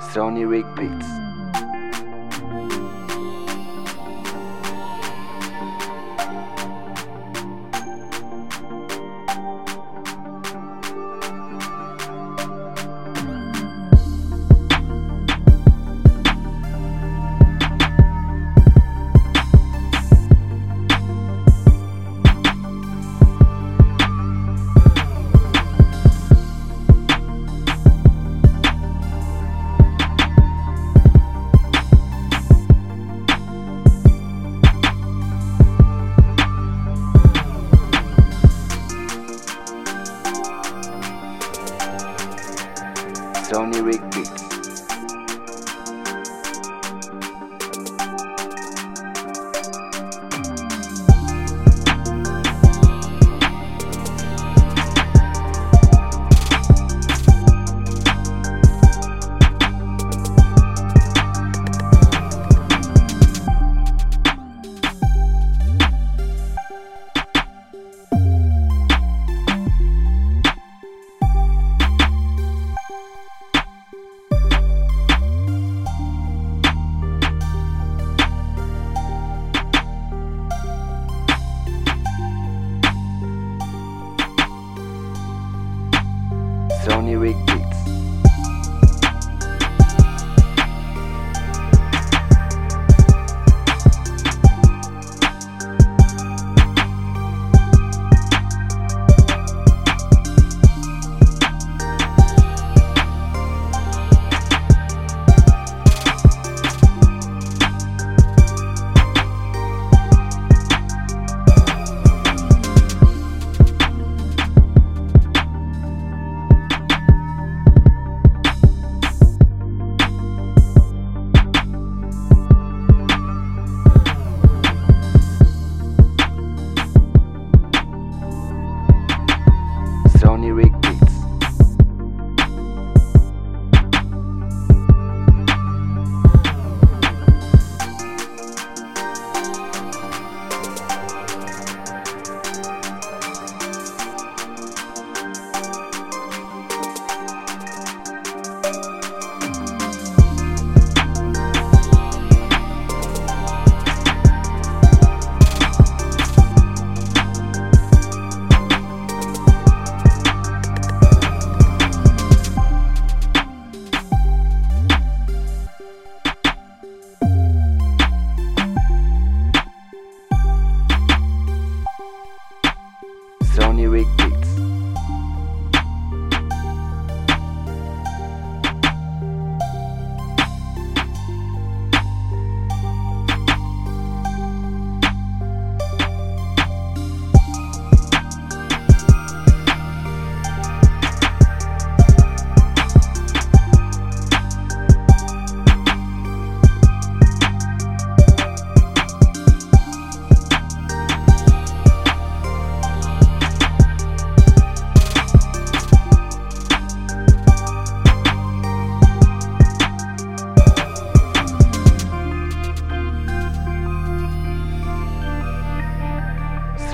Sony Rig Beats. Sony Rick Sony Rick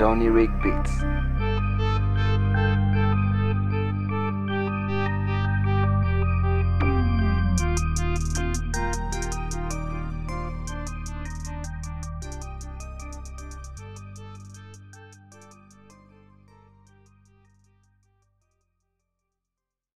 Sony Rick Beats.